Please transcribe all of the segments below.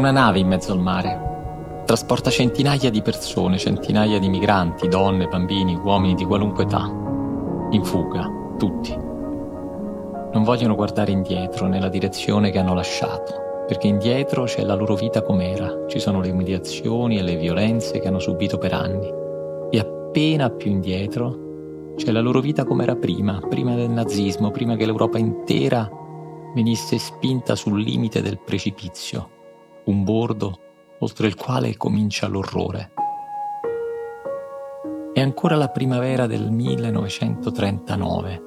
Una nave in mezzo al mare. Trasporta centinaia di persone, centinaia di migranti, donne, bambini, uomini di qualunque età. In fuga, tutti. Non vogliono guardare indietro nella direzione che hanno lasciato, perché indietro c'è la loro vita com'era, ci sono le umiliazioni e le violenze che hanno subito per anni. E appena più indietro c'è la loro vita come era prima, prima del nazismo, prima che l'Europa intera venisse spinta sul limite del precipizio un bordo oltre il quale comincia l'orrore. È ancora la primavera del 1939.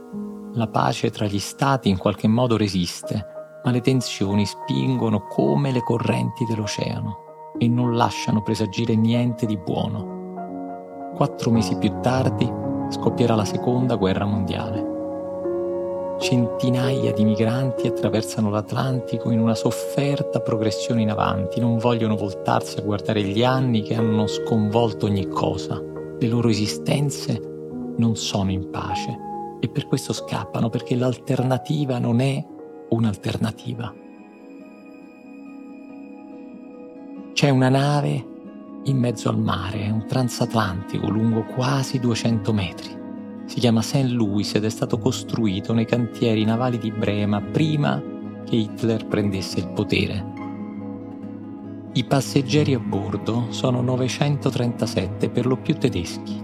La pace tra gli stati in qualche modo resiste, ma le tensioni spingono come le correnti dell'oceano e non lasciano presagire niente di buono. Quattro mesi più tardi scoppierà la seconda guerra mondiale centinaia di migranti attraversano l'Atlantico in una sofferta progressione in avanti, non vogliono voltarsi a guardare gli anni che hanno sconvolto ogni cosa. Le loro esistenze non sono in pace e per questo scappano perché l'alternativa non è un'alternativa. C'è una nave in mezzo al mare, un transatlantico lungo quasi 200 metri. Si chiama St. Louis ed è stato costruito nei cantieri navali di Brema prima che Hitler prendesse il potere. I passeggeri a bordo sono 937, per lo più tedeschi,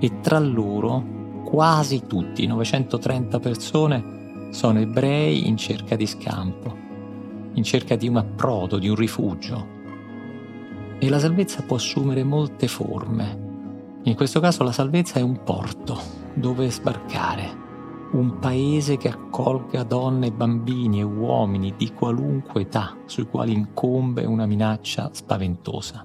e tra loro quasi tutti, 930 persone, sono ebrei in cerca di scampo, in cerca di un approdo, di un rifugio. E la salvezza può assumere molte forme. In questo caso la salvezza è un porto, dove sbarcare, un paese che accolga donne, bambini e uomini di qualunque età sui quali incombe una minaccia spaventosa.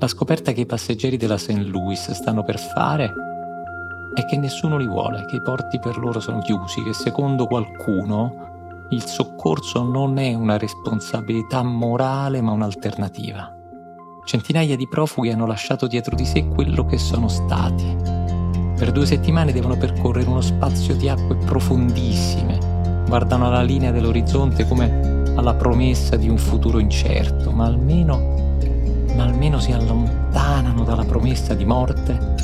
La scoperta che i passeggeri della St. Louis stanno per fare è che nessuno li vuole, che i porti per loro sono chiusi, che secondo qualcuno il soccorso non è una responsabilità morale ma un'alternativa. Centinaia di profughi hanno lasciato dietro di sé quello che sono stati. Per due settimane devono percorrere uno spazio di acque profondissime, guardano alla linea dell'orizzonte come alla promessa di un futuro incerto, ma almeno, ma almeno si allontanano dalla promessa di morte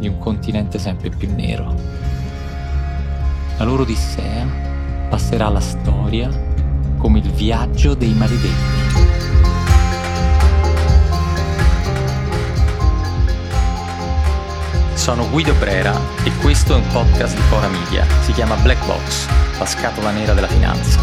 di un continente sempre più nero. La loro Odissea passerà alla storia come il viaggio dei maledetti. Sono Guido Brera e questo è un podcast di Cora Media. Si chiama Black Box, la scatola nera della finanza.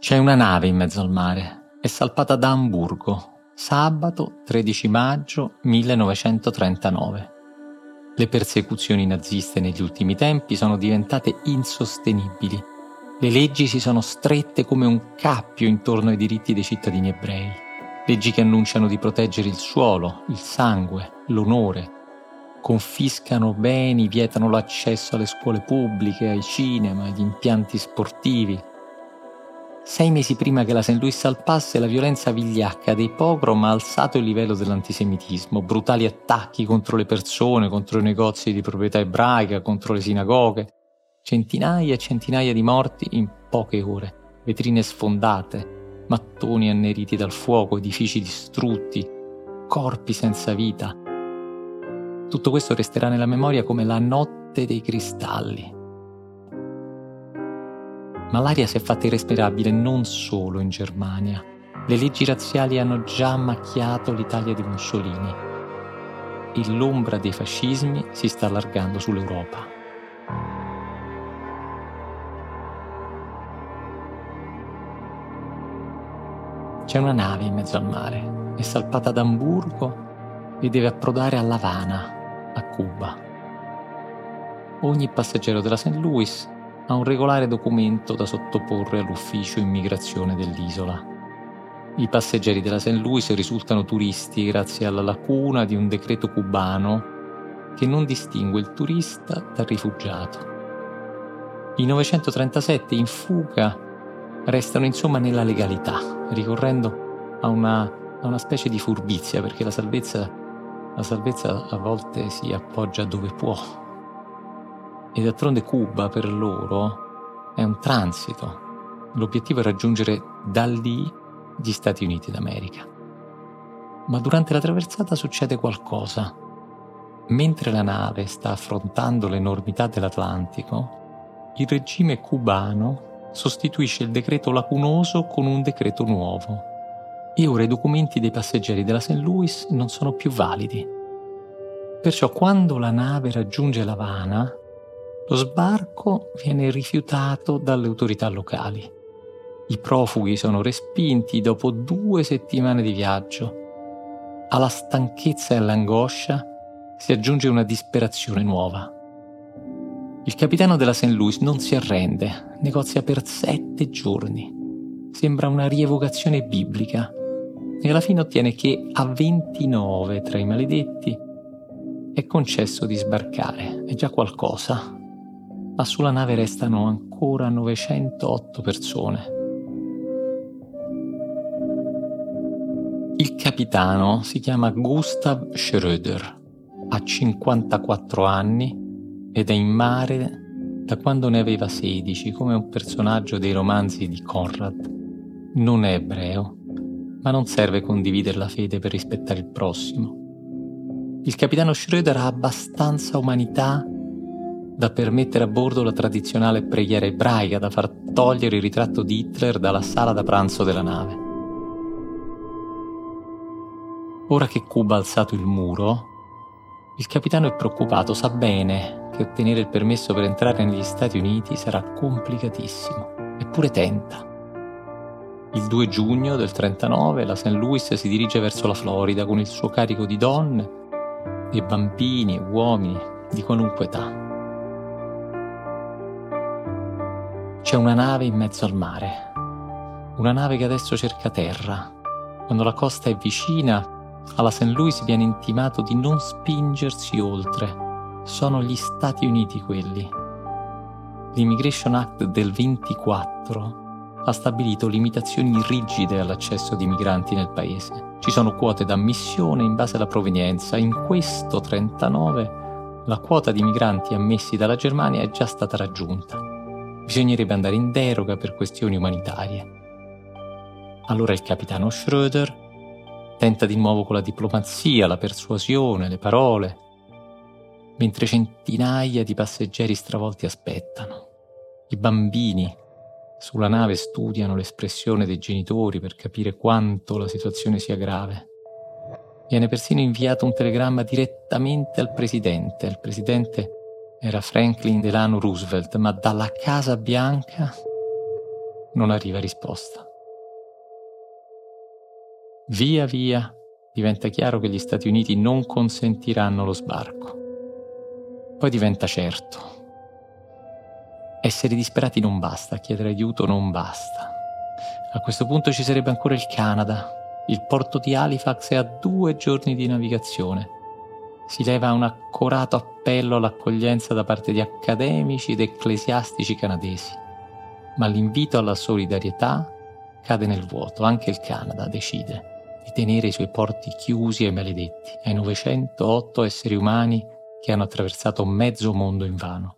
C'è una nave in mezzo al mare. È salpata da Amburgo, sabato 13 maggio 1939. Le persecuzioni naziste negli ultimi tempi sono diventate insostenibili. Le leggi si sono strette come un cappio intorno ai diritti dei cittadini ebrei. Leggi che annunciano di proteggere il suolo, il sangue, l'onore. Confiscano beni, vietano l'accesso alle scuole pubbliche, ai cinema, agli impianti sportivi, Sei mesi prima che la St. Louis salpasse, la violenza vigliacca dei pogrom ha alzato il livello dell'antisemitismo, brutali attacchi contro le persone, contro i negozi di proprietà ebraica, contro le sinagoghe, centinaia e centinaia di morti in poche ore, vetrine sfondate, mattoni anneriti dal fuoco, edifici distrutti, corpi senza vita. Tutto questo resterà nella memoria come la notte dei cristalli, ma l'aria si è fatta irrespirabile non solo in Germania. Le leggi razziali hanno già macchiato l'Italia di Mussolini e l'ombra dei fascismi si sta allargando sull'Europa. C'è una nave in mezzo al mare, è salpata ad Amburgo e deve approdare a La Habana, a Cuba. Ogni passeggero della St. Louis ha un regolare documento da sottoporre all'ufficio immigrazione dell'isola. I passeggeri della St. Louis risultano turisti grazie alla lacuna di un decreto cubano che non distingue il turista dal rifugiato. I 937 in fuga restano insomma nella legalità, ricorrendo a una a una specie di furbizia, perché la salvezza, la salvezza a volte si appoggia dove può. E d'altronde Cuba per loro è un transito. L'obiettivo è raggiungere da lì gli Stati Uniti d'America. Ma durante la traversata succede qualcosa. Mentre la nave sta affrontando l'enormità dell'Atlantico, il regime cubano sostituisce il decreto lacunoso con un decreto nuovo. E ora i documenti dei passeggeri della St. Louis non sono più validi. Perciò quando la nave raggiunge l'Havana, lo sbarco viene rifiutato dalle autorità locali. I profughi sono respinti dopo due settimane di viaggio. Alla stanchezza e all'angoscia si aggiunge una disperazione nuova. Il capitano della St. Louis non si arrende, negozia per sette giorni. Sembra una rievocazione biblica e alla fine ottiene che a 29 tra i maledetti è concesso di sbarcare. È già qualcosa. Ma sulla nave restano ancora 908 persone Il capitano si chiama Gustav Schröder, ha 54 anni ed è in mare da quando ne aveva 16, come un personaggio dei romanzi di Conrad. Non è ebreo, ma non serve condividere la fede per rispettare il prossimo. Il capitano Schröder ha abbastanza umanità da permettere a bordo la tradizionale preghiera ebraica, da far togliere il ritratto di Hitler dalla sala da pranzo della nave. Ora che Cuba ha alzato il muro, il capitano è preoccupato, sa bene che ottenere il permesso per entrare negli Stati Uniti sarà complicatissimo, eppure tenta. Il 2 giugno del 39 la St. Louis si dirige verso la Florida con il suo carico di donne e bambini e uomini di qualunque età. C'è una nave in mezzo al mare, una nave che adesso cerca terra. Quando la costa è vicina, alla St. Louis viene intimato di non spingersi oltre. Sono gli Stati Uniti quelli. L'Immigration Act del 24 ha stabilito limitazioni rigide all'accesso di migranti nel paese. Ci sono quote d'ammissione in base alla provenienza. In questo 39 la quota di migranti ammessi dalla Germania è già stata raggiunta. Bisognerebbe andare in deroga per questioni umanitarie. Allora il capitano Schröder Tenta di nuovo con la diplomazia, la persuasione, le parole, mentre centinaia di passeggeri stravolti aspettano. I bambini sulla nave studiano l'espressione dei genitori per capire quanto la situazione sia grave. Viene persino inviato un telegramma direttamente al presidente. Il presidente era Franklin Delano Roosevelt, ma dalla Casa Bianca non arriva risposta. Via via diventa chiaro che gli Stati Uniti non consentiranno lo sbarco. Poi diventa certo. Essere disperati non basta, chiedere aiuto non basta. A questo punto ci sarebbe ancora il Canada. Il porto di Halifax è a due giorni di navigazione. Si leva un accorato appello all'accoglienza da parte di accademici ed ecclesiastici canadesi. Ma l'invito alla solidarietà cade nel vuoto, anche il Canada decide di tenere i suoi porti chiusi ai maledetti, ai 908 esseri umani che hanno attraversato mezzo mondo in vano.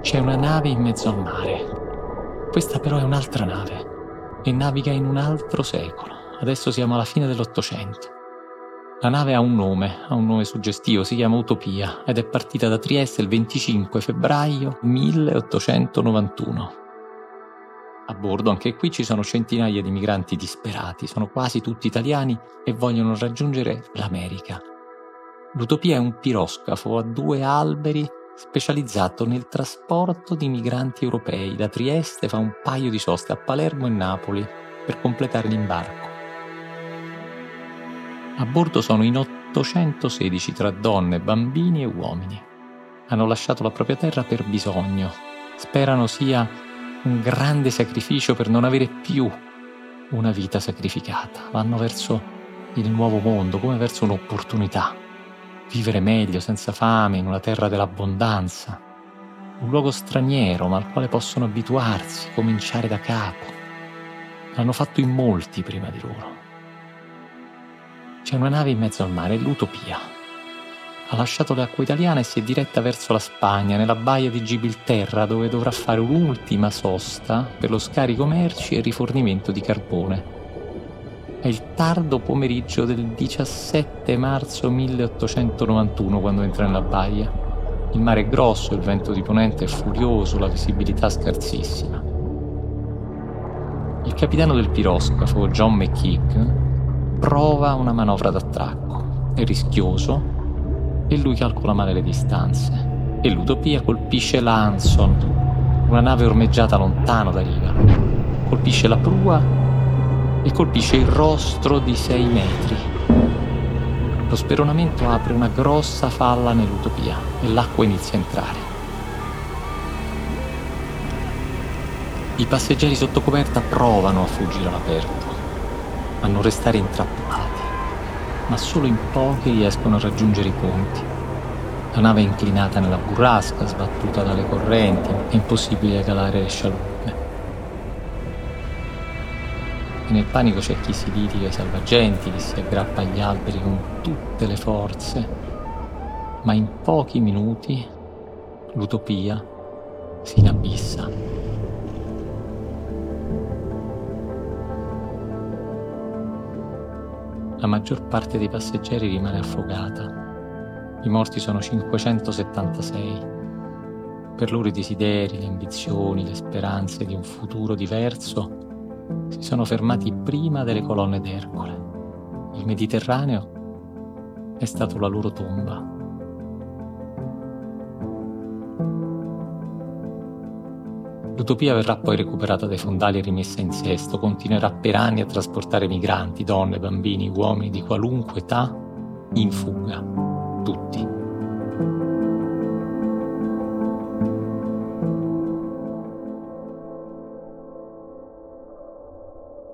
C'è una nave in mezzo al mare. Questa però è un'altra nave e naviga in un altro secolo. Adesso siamo alla fine dell'Ottocento. La nave ha un nome, ha un nome suggestivo, si chiama Utopia ed è partita da Trieste il 25 febbraio 1891. A bordo anche qui ci sono centinaia di migranti disperati, sono quasi tutti italiani e vogliono raggiungere l'America. L'Utopia è un piroscafo a due alberi specializzato nel trasporto di migranti europei. Da Trieste fa un paio di soste a Palermo e Napoli per completare l'imbarco. A bordo sono in 816 tra donne, bambini e uomini. Hanno lasciato la propria terra per bisogno. Sperano sia un grande sacrificio per non avere più una vita sacrificata. Vanno verso il nuovo mondo come verso un'opportunità. Vivere meglio, senza fame, in una terra dell'abbondanza. Un luogo straniero ma al quale possono abituarsi, cominciare da capo. L'hanno fatto in molti prima di loro. C'è una nave in mezzo al mare, l'Utopia. Ha lasciato le acque italiane e si è diretta verso la Spagna, nella baia di Gibilterra, dove dovrà fare un'ultima sosta per lo scarico merci e rifornimento di carbone. È il tardo pomeriggio del 17 marzo 1891 quando entra nella baia. Il mare è grosso, il vento di ponente è furioso, la visibilità scarsissima. Il capitano del piroscafo, John McKeek, prova una manovra d'attracco. È rischioso e lui calcola male le distanze. E l'Utopia colpisce l'Anson, una nave ormeggiata lontano da riva. Colpisce la prua e colpisce il rostro di 6 metri. Lo speronamento apre una grossa falla nell'utopia e l'acqua inizia a entrare. I passeggeri sotto coperta provano a fuggire all'aperto, a non restare intrappolati, ma solo in pochi riescono a raggiungere i ponti. La nave è inclinata nella burrasca, sbattuta dalle correnti, è impossibile calare le scialuppe. nel panico c'è chi si litiga ai salvagenti, chi si aggrappa agli alberi con tutte le forze, ma in pochi minuti l'utopia si inabissa. La maggior parte dei passeggeri rimane affogata. I morti sono 576. Per loro i desideri, le ambizioni, le speranze di un futuro diverso si sono fermati prima delle colonne d'Ercole. Il Mediterraneo è stato la loro tomba. L'utopia verrà poi recuperata dai fondali e rimessa in sesto, continuerà per anni a trasportare migranti, donne, bambini, uomini di qualunque età in fuga, tutti.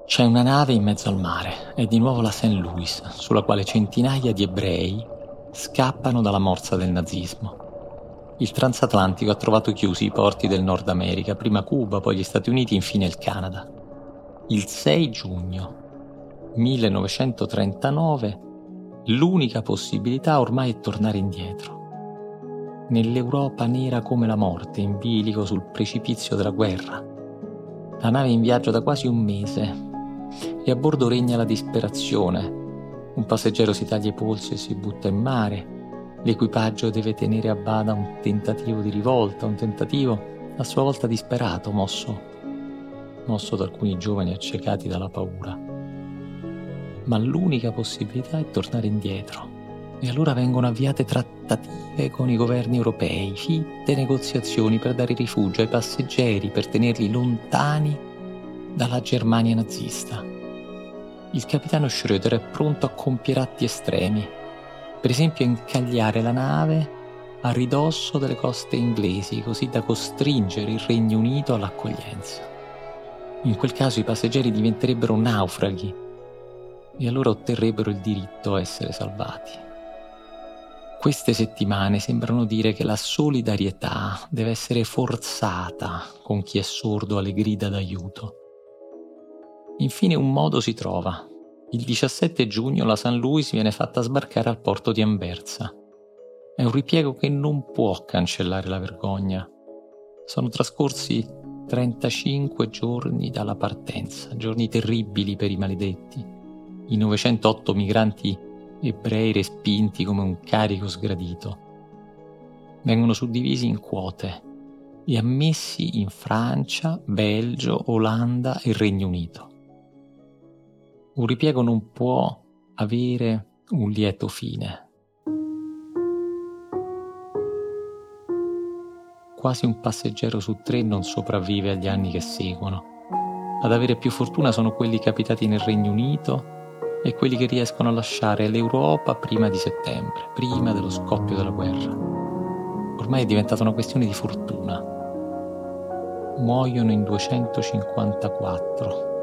C'è una nave in mezzo al mare, è di nuovo la St. Louis, sulla quale centinaia di ebrei scappano dalla morsa del nazismo. Il transatlantico ha trovato chiusi i porti del Nord America, prima Cuba, poi gli Stati Uniti, infine il Canada. Il 6 giugno 1939 l'unica possibilità ormai è tornare indietro. Nell'Europa nera come la morte, in bilico sul precipizio della guerra. La nave è in viaggio da quasi un mese, e a bordo regna la disperazione. Un passeggero si taglia i polsi e si butta in mare. L'equipaggio deve tenere a bada un tentativo di rivolta, un tentativo a sua volta disperato, mosso, mosso da alcuni giovani accecati dalla paura. Ma l'unica possibilità è tornare indietro. E allora vengono avviate trattative con i governi europei, fitte negoziazioni per dare rifugio ai passeggeri, per tenerli lontani dalla Germania nazista. Il capitano Schröder è pronto a compiere atti estremi, per esempio incagliare la nave a ridosso delle coste inglesi, così da costringere il Regno Unito all'accoglienza. In quel caso i passeggeri diventerebbero naufraghi e allora otterrebbero il diritto a essere salvati. Queste settimane sembrano dire che la solidarietà deve essere forzata con chi è sordo alle grida d'aiuto. Infine un modo si trova. Il 17 giugno la St. Louis viene fatta sbarcare al porto di Anversa. È un ripiego che non può cancellare la vergogna. Sono trascorsi 35 giorni dalla partenza, giorni terribili per i maledetti. I 908 migranti ebrei respinti come un carico sgradito. Vengono suddivisi in quote e ammessi in Francia, Belgio, Olanda e Regno Unito un ripiego non può avere un lieto fine. Quasi un passeggero su tre non sopravvive agli anni che seguono. Ad avere più fortuna sono quelli capitati nel Regno Unito e quelli che riescono a lasciare l'Europa prima di settembre, prima dello scoppio della guerra. Ormai è diventata una questione di fortuna. Muoiono in 254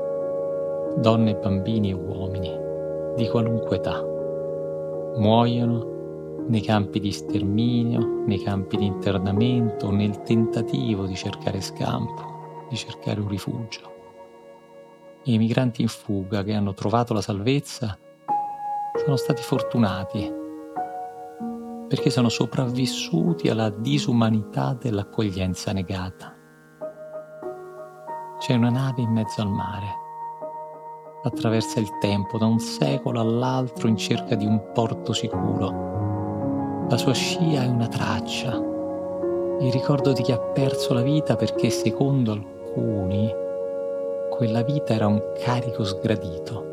donne, bambini e uomini di qualunque età. Muoiono nei campi di sterminio, nei campi di internamento, nel tentativo di cercare scampo, di cercare un rifugio. I migranti in fuga che hanno trovato la salvezza sono stati fortunati perché sono sopravvissuti alla disumanità dell'accoglienza negata. C'è una nave in mezzo al mare. Attraversa il tempo da un secolo all'altro in cerca di un porto sicuro. La sua scia è una traccia, il ricordo di chi ha perso la vita perché secondo alcuni quella vita era un carico sgradito,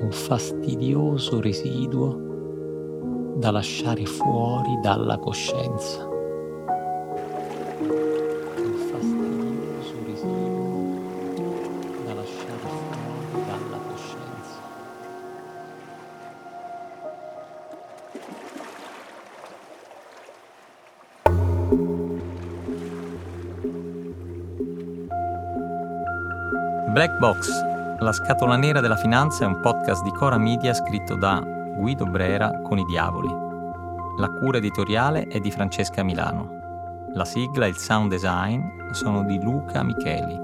un fastidioso residuo da lasciare fuori dalla coscienza. Black Box, la scatola nera della finanza è un podcast di Cora Media scritto da Guido Brera con i Diavoli. La cura editoriale è di Francesca Milano. La sigla e il sound design sono di Luca Micheli.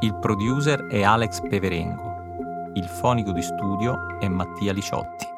Il producer è Alex Peverengo. Il fonico di studio è Mattia Liciotti.